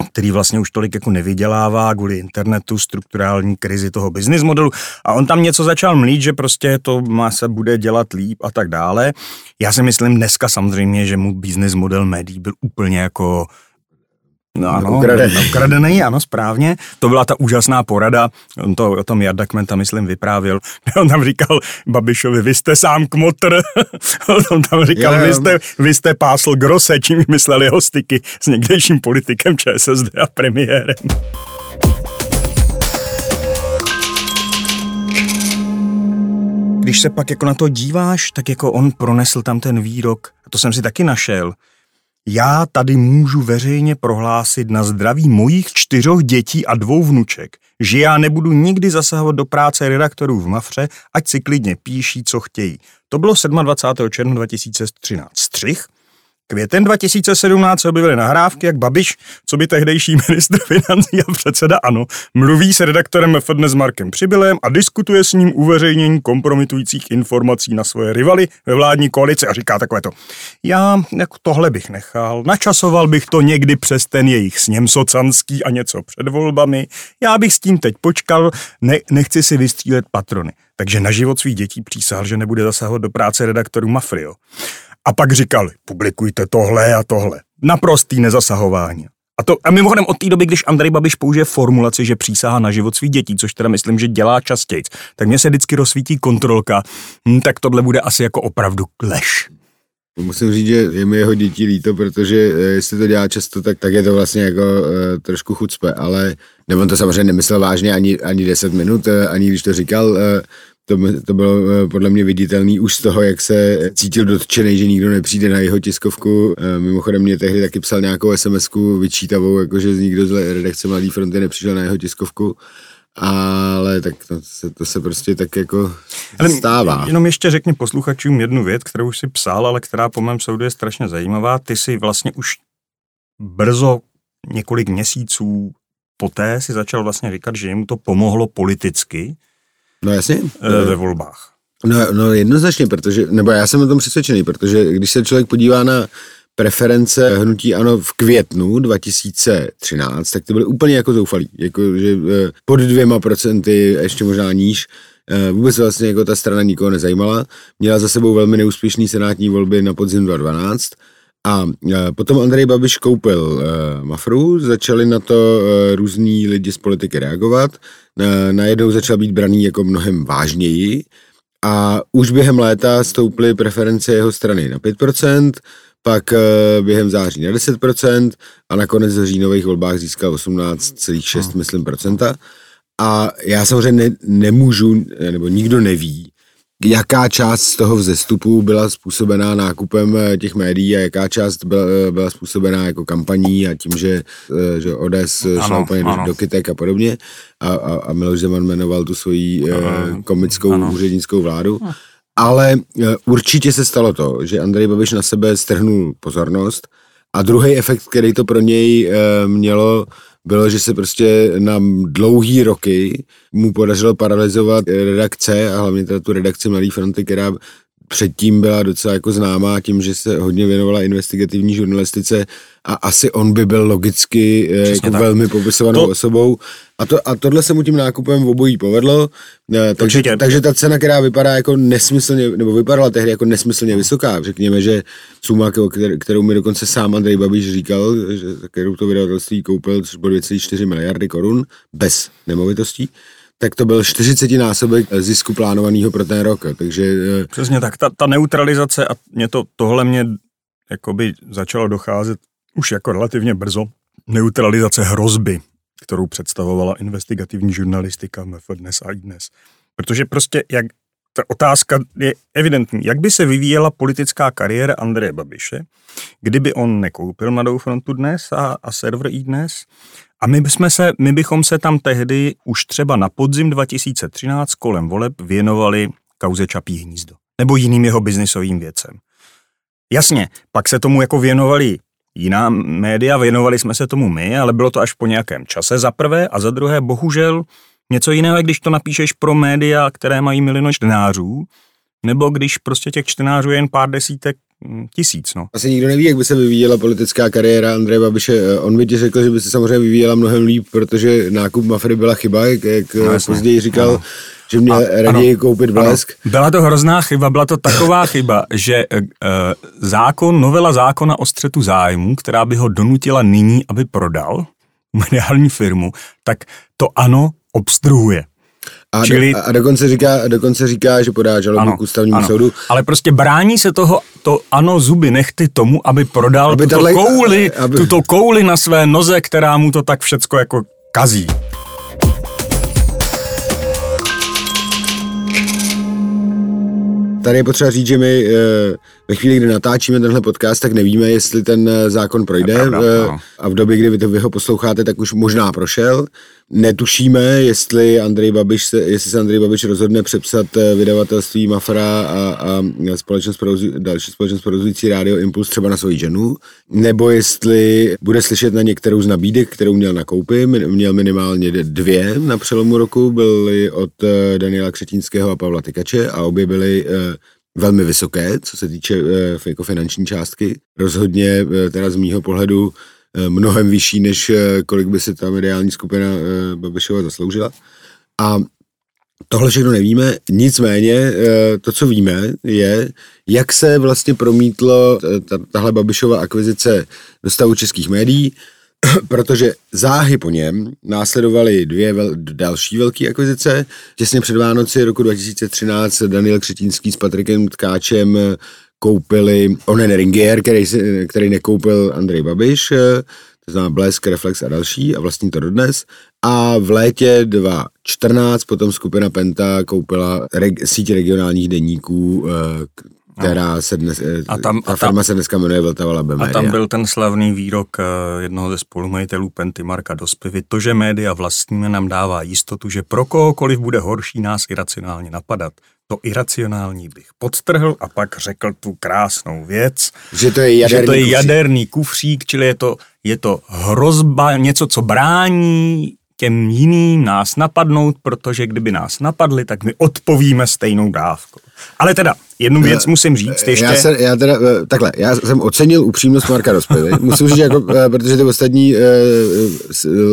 který vlastně už tolik jako nevydělává kvůli internetu, strukturální krizi toho business modelu a on tam něco začal mlít, že prostě to má se bude dělat líp a tak dále. Já si myslím dneska samozřejmě, že mu business model médií byl úplně jako No ano, ukradený. ukradený, ano, správně. To byla ta úžasná porada, on to o tom Jarda Kmenta, myslím, vyprávěl. On tam říkal Babišovi, vy jste sám kmotr. on tam říkal, vy jste, vy jste pásl grose, čím mysleli jeho styky s někdejším politikem ČSSD a premiérem. Když se pak jako na to díváš, tak jako on pronesl tam ten výrok, a to jsem si taky našel, já tady můžu veřejně prohlásit na zdraví mojich čtyřoch dětí a dvou vnuček, že já nebudu nikdy zasahovat do práce redaktorů v Mafře, ať si klidně píší, co chtějí. To bylo 27. června 2013. Střih. Květen 2017 se objevily nahrávky, jak Babiš, co by tehdejší ministr financí a předseda ANO, mluví s redaktorem FDN s Markem Přibylem a diskutuje s ním uveřejnění kompromitujících informací na svoje rivaly ve vládní koalici a říká takové to. Já jako tohle bych nechal, načasoval bych to někdy přes ten jejich sněm socanský a něco před volbami. Já bych s tím teď počkal, ne, nechci si vystřílet patrony. Takže na život svých dětí přísahal, že nebude zasahovat do práce redaktorů Mafrio. A pak říkali, publikujte tohle a tohle. Naprostý nezasahování. A, to, a mimochodem od té doby, když Andrej Babiš použije formulaci, že přísahá na život svých dětí, což teda myslím, že dělá častěji, tak mě se vždycky rozsvítí kontrolka, hm, tak tohle bude asi jako opravdu lež. Musím říct, že je mi jeho dětí líto, protože eh, jestli to dělá často, tak, tak je to vlastně jako uh, trošku chucpe, ale nebo on to samozřejmě nemyslel vážně ani, ani 10 minut, uh, ani když to říkal, uh, to, to bylo eh, podle mě viditelný už z toho, jak se cítil dotčený, že nikdo nepřijde na jeho tiskovku. Eh, mimochodem mě tehdy taky psal nějakou SMS-ku vyčítavou, jakože nikdo z redakce Mladý fronty nepřišel na jeho tiskovku ale tak to se, to se prostě tak jako ale stává. Jenom ještě řekni posluchačům jednu věc, kterou už si psal, ale která po mém soudu je strašně zajímavá. Ty si vlastně už brzo několik měsíců poté si začal vlastně říkat, že jemu to pomohlo politicky, No jasně. Eh, ve volbách. No, no jednoznačně, protože, nebo já jsem o tom přesvědčený, protože když se člověk podívá na preference hnutí ANO v květnu 2013, tak to byly úplně jako zoufalý, jako že eh, pod dvěma procenty, ještě možná níž, eh, vůbec vlastně jako ta strana nikoho nezajímala. Měla za sebou velmi neúspěšný senátní volby na podzim 2012 a potom Andrej Babiš koupil Mafru, začali na to různí lidi z politiky reagovat, najednou začal být braný jako mnohem vážněji a už během léta stouply preference jeho strany na 5%, pak eh, během září na 10% a nakonec v říjnových volbách získal 18,6, no. myslím, procenta. A já samozřejmě ne, nemůžu, nebo nikdo neví, jaká část z toho vzestupu byla způsobená nákupem eh, těch médií a jaká část byla, eh, byla způsobená jako kampaní a tím, že, eh, že ODS šla úplně do, do kytek a podobně a, a, a Miloš Zeman jmenoval tu svoji komickou ano. úřednickou vládu. Ale určitě se stalo to, že Andrej Babiš na sebe strhnul pozornost a druhý efekt, který to pro něj mělo, bylo, že se prostě na dlouhý roky mu podařilo paralizovat redakce a hlavně teda tu redakci Mladý fronty, která předtím byla docela jako známá tím, že se hodně věnovala investigativní žurnalistice a asi on by byl logicky eh, Přesně jako tak. velmi popisovanou to... osobou. A, to, a tohle se mu tím nákupem v obojí povedlo, eh, takže, takže ta cena, která vypadá jako nesmyslně, nebo vypadala tehdy jako nesmyslně vysoká, řekněme, že suma, kterou mi dokonce sám Andrej Babiš říkal, že, kterou to vydavatelství koupil, což bylo 2,4 miliardy korun bez nemovitostí, tak to byl 40 násobek zisku plánovaného pro ten rok. Takže, eh, Přesně tak, ta, ta neutralizace a mě to, tohle mě jakoby začalo docházet už jako relativně brzo. Neutralizace hrozby, kterou představovala investigativní žurnalistika MF dnes a i dnes. Protože prostě jak ta otázka je evidentní. Jak by se vyvíjela politická kariéra Andreje Babiše, kdyby on nekoupil Mladou frontu dnes a, a server i dnes a my, bychom se, my bychom se tam tehdy už třeba na podzim 2013 kolem voleb věnovali kauze Čapí hnízdo nebo jiným jeho biznisovým věcem. Jasně, pak se tomu jako věnovali jiná média, věnovali jsme se tomu my, ale bylo to až po nějakém čase za prvé a za druhé bohužel něco jiného, když to napíšeš pro média, které mají milion čtenářů, nebo když prostě těch čtenářů je jen pár desítek tisíc. No. Asi nikdo neví, jak by se vyvíjela politická kariéra Andreje Babiše. Eh, on by ti řekl, že by se samozřejmě vyvíjela mnohem líp, protože nákup Mafry byla chyba, jak, jak no, později říkal, no. že měl a, raději ano, koupit blesk. Ano. Byla to hrozná chyba, byla to taková chyba, že uh, zákon, novela zákona o střetu zájmu, která by ho donutila nyní, aby prodal mediální firmu, tak to ano obstruuje. A, Čili... do, a dokonce, říká, dokonce říká, že podá žalobu k ústavnímu ano. soudu. Ale prostě brání se toho, to ano, zuby nechty tomu, aby prodal aby tuto, tato, kouli, aby... tuto kouli na své noze, která mu to tak všecko jako kazí. Tady je potřeba říct, že my eh, ve chvíli, kdy natáčíme tenhle podcast, tak nevíme, jestli ten eh, zákon projde. Pravda, no. A v době, kdy vy, to, vy ho posloucháte, tak už možná prošel. Netušíme, jestli, Andrej Babiš se, jestli se Andrej Babiš rozhodne přepsat eh, vydavatelství Mafra a, a společnost provozu, další společnost provozující Radio Impuls třeba na svoji ženu, nebo jestli bude slyšet na některou z nabídek, kterou měl na koupi. Měl minimálně dvě na přelomu roku, byly od eh, Daniela Křetínského a Pavla Tykače a obě byly eh, velmi vysoké, co se týče jako finanční částky. Rozhodně teda z mýho pohledu mnohem vyšší, než eh, kolik by si ta mediální skupina eh, Babišova zasloužila. A Tohle všechno nevíme, nicméně to, co víme, je, jak se vlastně promítlo tahle Babišova akvizice do stavu českých médií, protože záhy po něm následovaly dvě vel, další velké akvizice. Těsně před Vánoci roku 2013 Daniel Křetínský s Patrikem Tkáčem koupili onen Ringier, který, který nekoupil Andrej Babiš, eh, to znamená Blesk, Reflex a další a vlastní to dodnes. A v létě 2014 potom skupina Penta koupila reg, síť regionálních denníků, eh, která se dnes, eh, a tam, ta a firma tam, se dneska jmenuje Vltava A tam byl ten slavný výrok jednoho ze spolumajitelů Penty Marka Dospivy, to, že média vlastníme, nám dává jistotu, že pro kohokoliv bude horší nás iracionálně napadat to iracionální bych podtrhl a pak řekl tu krásnou věc, že to je jaderný, že to je jaderný kufřík, čili je to, je to hrozba, něco, co brání těm jiným nás napadnout, protože kdyby nás napadli, tak my odpovíme stejnou dávkou. Ale teda, jednu věc já, musím říct ještě. Já, se, já teda, eh, takhle, já jsem ocenil upřímnost Marka Rozpily. musím říct, jako, eh, protože ty ostatní eh,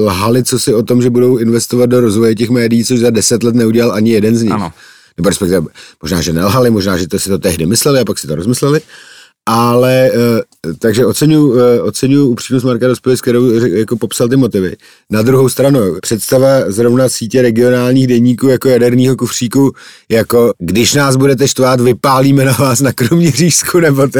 lhali, co si o tom, že budou investovat do rozvoje těch médií, což za deset let neudělal ani jeden z nich. Ano nebo respektive možná, že nelhali, možná, že to si to tehdy mysleli a pak si to rozmysleli, ale eh, takže oceňuji eh, oceňuji upřímnost Marka Dospělý, s kterou jako popsal ty motivy. Na druhou stranu, představa zrovna sítě regionálních denníků jako jaderního kufříku, jako když nás budete štvát, vypálíme na vás na Kroměřížsku, nebo to,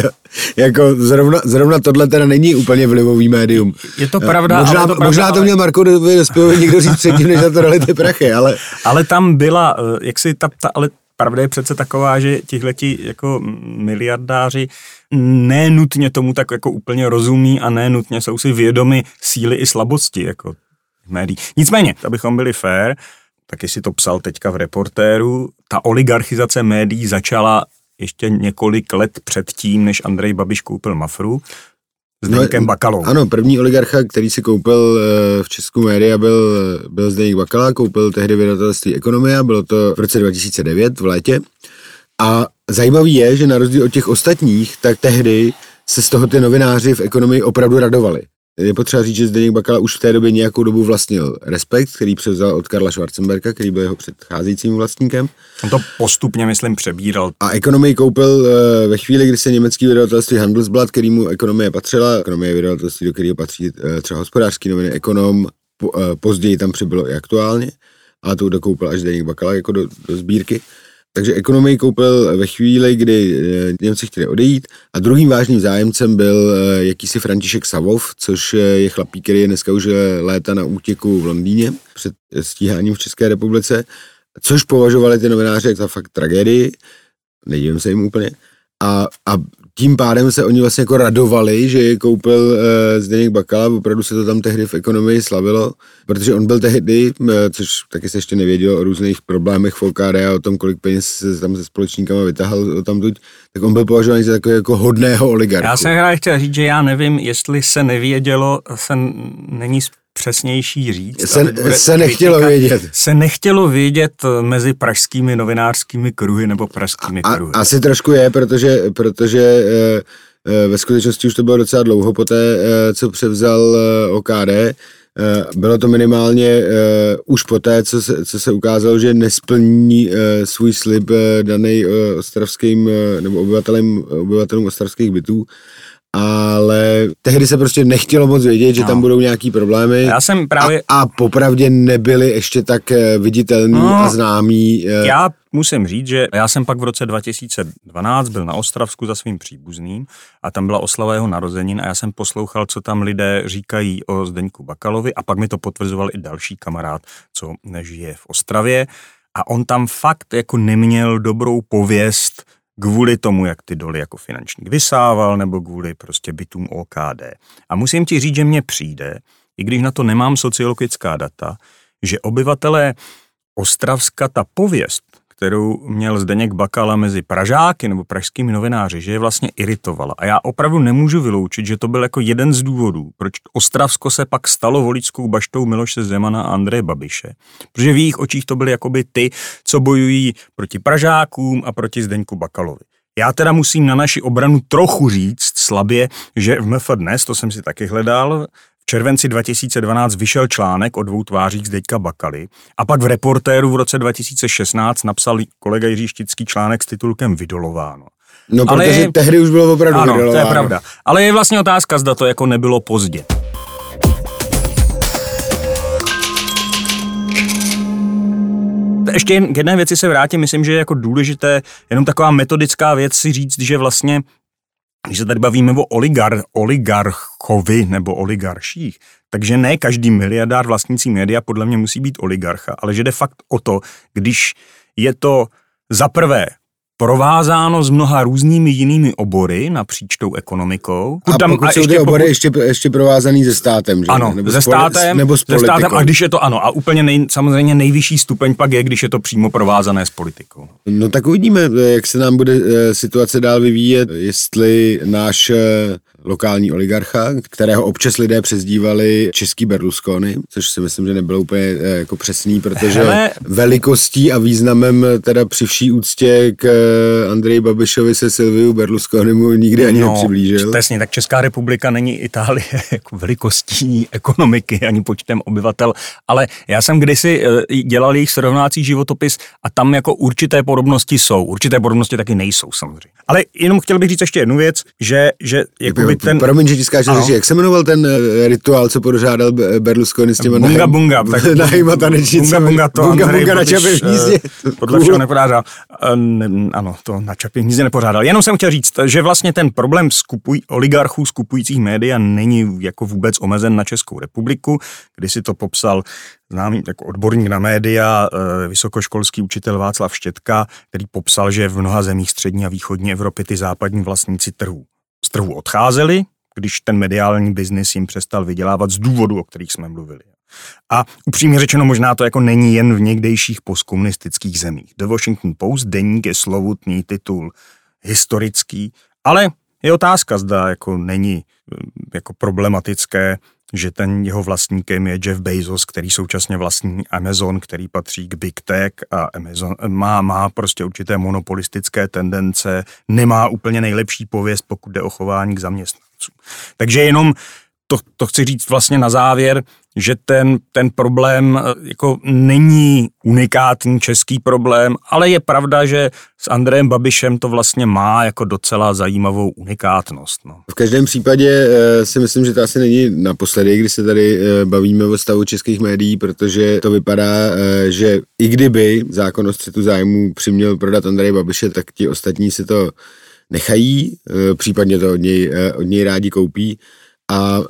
jako zrovna, zrovna tohle teda není úplně vlivový médium. Je to pravda. Možná, to, pravda, možná to měl Marko Dospělý někdo říct předtím, než na to dali ty prachy, ale... Ale tam byla, eh, jak si ta, ta ale pravda je přece taková, že tihleti jako miliardáři nenutně tomu tak jako úplně rozumí a nenutně jsou si vědomi síly i slabosti jako médií. Nicméně, abychom byli fair, taky si to psal teďka v reportéru, ta oligarchizace médií začala ještě několik let předtím, než Andrej Babiš koupil Mafru Zdeňkem no, Bakalou. Ano, první oligarcha, který si koupil eh, v Česku média, byl, byl Zdeněk Bakala, koupil tehdy vydavatelství Ekonomia, bylo to v roce 2009 v létě. A zajímavý je, že na rozdíl od těch ostatních, tak tehdy se z toho ty novináři v ekonomii opravdu radovali. Je potřeba říct, že Zdeněk Bakala už v té době nějakou dobu vlastnil Respekt, který převzal od Karla Schwarzenberga, který byl jeho předcházejícím vlastníkem. On to postupně, myslím, přebíral. A ekonomii koupil eh, ve chvíli, kdy se německý vydavatelství Handelsblatt, který mu ekonomie patřila, ekonomie vydavatelství, do kterého patří eh, třeba hospodářský noviny, ekonom, eh, později tam přibylo i aktuálně, ale to dokoupil až Zdeněk Bakala jako do, do sbírky. Takže ekonomii koupil ve chvíli, kdy eh, Němci chtěli odejít a druhým vážným zájemcem byl eh, jakýsi František Savov, což eh, je chlapík, který je dneska už léta na útěku v Londýně před stíháním v České republice, což považovali ty novináři za fakt tragédii, nedívím se jim úplně. A, a tím pádem se oni vlastně jako radovali, že je koupil uh, Zdeněk Bakala, opravdu se to tam tehdy v ekonomii slavilo, protože on byl tehdy, uh, což taky se ještě nevěděl o různých problémech v OKD a o tom, kolik peněz se tam se společníkama vytáhl tam tuď, tak on byl považovaný za takového jako hodného oligarchu. Já jsem chtěl říct, že já nevím, jestli se nevědělo, se není přesnější říct. Se, se nechtělo kritika, vědět. Se nechtělo vědět mezi pražskými novinářskými kruhy nebo pražskými a, kruhy. Asi trošku je, protože, protože e, e, ve skutečnosti už to bylo docela dlouho po té, e, co převzal e, OKD. E, bylo to minimálně uh, už poté, co se, co se ukázalo, že nesplní uh, svůj slib uh, daný uh, ostravským uh, nebo obyvatelem, obyvatelům ostravských bytů ale tehdy se prostě nechtělo moc vědět, že no. tam budou nějaký problémy. Já jsem právě... A, a popravdě nebyli ještě tak eh, viditelní no, a známí. Eh. Já musím říct, že já jsem pak v roce 2012 byl na Ostravsku za svým příbuzným a tam byla oslava jeho narozenin a já jsem poslouchal, co tam lidé říkají o Zdeňku Bakalovi a pak mi to potvrzoval i další kamarád, co nežije v Ostravě a on tam fakt jako neměl dobrou pověst kvůli tomu, jak ty doly jako finančník vysával, nebo kvůli prostě bytům OKD. A musím ti říct, že mně přijde, i když na to nemám sociologická data, že obyvatelé Ostravska ta pověst, kterou měl Zdeněk Bakala mezi Pražáky nebo pražskými novináři, že je vlastně iritovala. A já opravdu nemůžu vyloučit, že to byl jako jeden z důvodů, proč Ostravsko se pak stalo voličskou baštou Miloše Zemana a Andreje Babiše. Protože v jejich očích to byly jakoby ty, co bojují proti Pražákům a proti Zdeňku Bakalovi. Já teda musím na naši obranu trochu říct slabě, že v MF dnes, to jsem si taky hledal, červenci 2012 vyšel článek o dvou tvářích z Deďka Bakaly a pak v reportéru v roce 2016 napsal kolega Jiří Štický článek s titulkem Vydolováno. No, Ale protože je, tehdy už bylo opravdu Ano, vydolováno. to je pravda. Ale je vlastně otázka, zda to jako nebylo pozdě. Ještě k jedné věci se vrátím, myslím, že je jako důležité jenom taková metodická věc si říct, že vlastně když se tady bavíme o oligar, oligarchovi nebo oligarších, takže ne každý miliardár vlastnící média podle mě musí být oligarcha, ale že jde fakt o to, když je to za prvé provázáno s mnoha různými jinými obory napříč tou ekonomikou. A tam, pokud a jsou ještě ty obory pokud, ještě, ještě provázaný se státem, že? Ano, nebo ze státem, nebo s ze státem a když je to ano, a úplně nej, samozřejmě nejvyšší stupeň pak je, když je to přímo provázané s politikou. No tak uvidíme, jak se nám bude eh, situace dál vyvíjet, jestli náš eh, lokální oligarcha, kterého občas lidé přezdívali český Berlusconi, což si myslím, že nebylo úplně eh, jako přesný, protože Hele. velikostí a významem teda při vší úctě k eh, Andreji Babišovi se Silviu Berlusconimu nikdy ani no, nepřiblížil. Přesně, tak Česká republika není Itálie jako velikostí ekonomiky ani počtem obyvatel, ale já jsem kdysi eh, dělal jejich srovnácí životopis a tam jako určité podobnosti jsou, určité podobnosti taky nejsou samozřejmě. Ale jenom chtěl bych říct ještě jednu věc, že, že jakoby ten... Promiň, že ti skáču, jak se jmenoval ten eh, rituál, co pořádal Berlusconi s těma bunga, bunga, tak, nahýma tanečnicemi. Bunga, bunga, to bunga, bunga na čapě hnízdě. Eh, podle všeho nepořádal. Eh, ano, to na čapě hnízdě nepořádal. Jenom jsem chtěl říct, že vlastně ten problém skupuj, oligarchů skupujících média není jako vůbec omezen na Českou republiku, kdy si to popsal známý jako odborník na média, vysokoškolský učitel Václav Štětka, který popsal, že v mnoha zemích střední a východní Evropy ty západní vlastníci trhů trhu odcházeli, když ten mediální biznis jim přestal vydělávat z důvodu, o kterých jsme mluvili. A upřímně řečeno, možná to jako není jen v někdejších postkomunistických zemích. The Washington Post deník je slovutný titul historický, ale je otázka, zda jako není jako problematické že ten jeho vlastníkem je Jeff Bezos, který současně vlastní Amazon, který patří k Big Tech a Amazon má, má prostě určité monopolistické tendence, nemá úplně nejlepší pověst, pokud jde o chování k zaměstnancům. Takže jenom to, to chci říct vlastně na závěr, že ten, ten problém eh, jako není unikátní český problém, ale je pravda, že s Andrejem Babišem to vlastně má jako docela zajímavou unikátnost. No. V každém případě e, si myslím, že to asi není naposledy, kdy se tady e, bavíme o stavu českých médií, protože to vypadá, že i kdyby zákon o střetu zájmu přiměl prodat Andreje Babiše, tak ti ostatní si to nechají, případně to od něj, od něj rádi koupí. A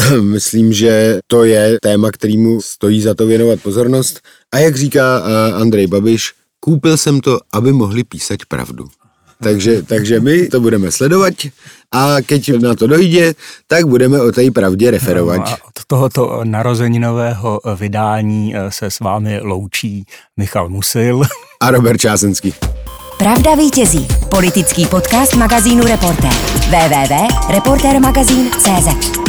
myslím, že to je téma, kterýmu stojí za to věnovat pozornost. A jak říká Andrej Babiš, koupil jsem to, aby mohli písať pravdu. Takže, takže my to budeme sledovat a keď na to dojde, tak budeme o té pravdě referovat. No, od tohoto narozeninového vydání eh, se s vámi loučí Michal Musil a Robert Čásenský. Pravda vítězí. Politický podcast magazínu Reportér. www.reportermagazín.cz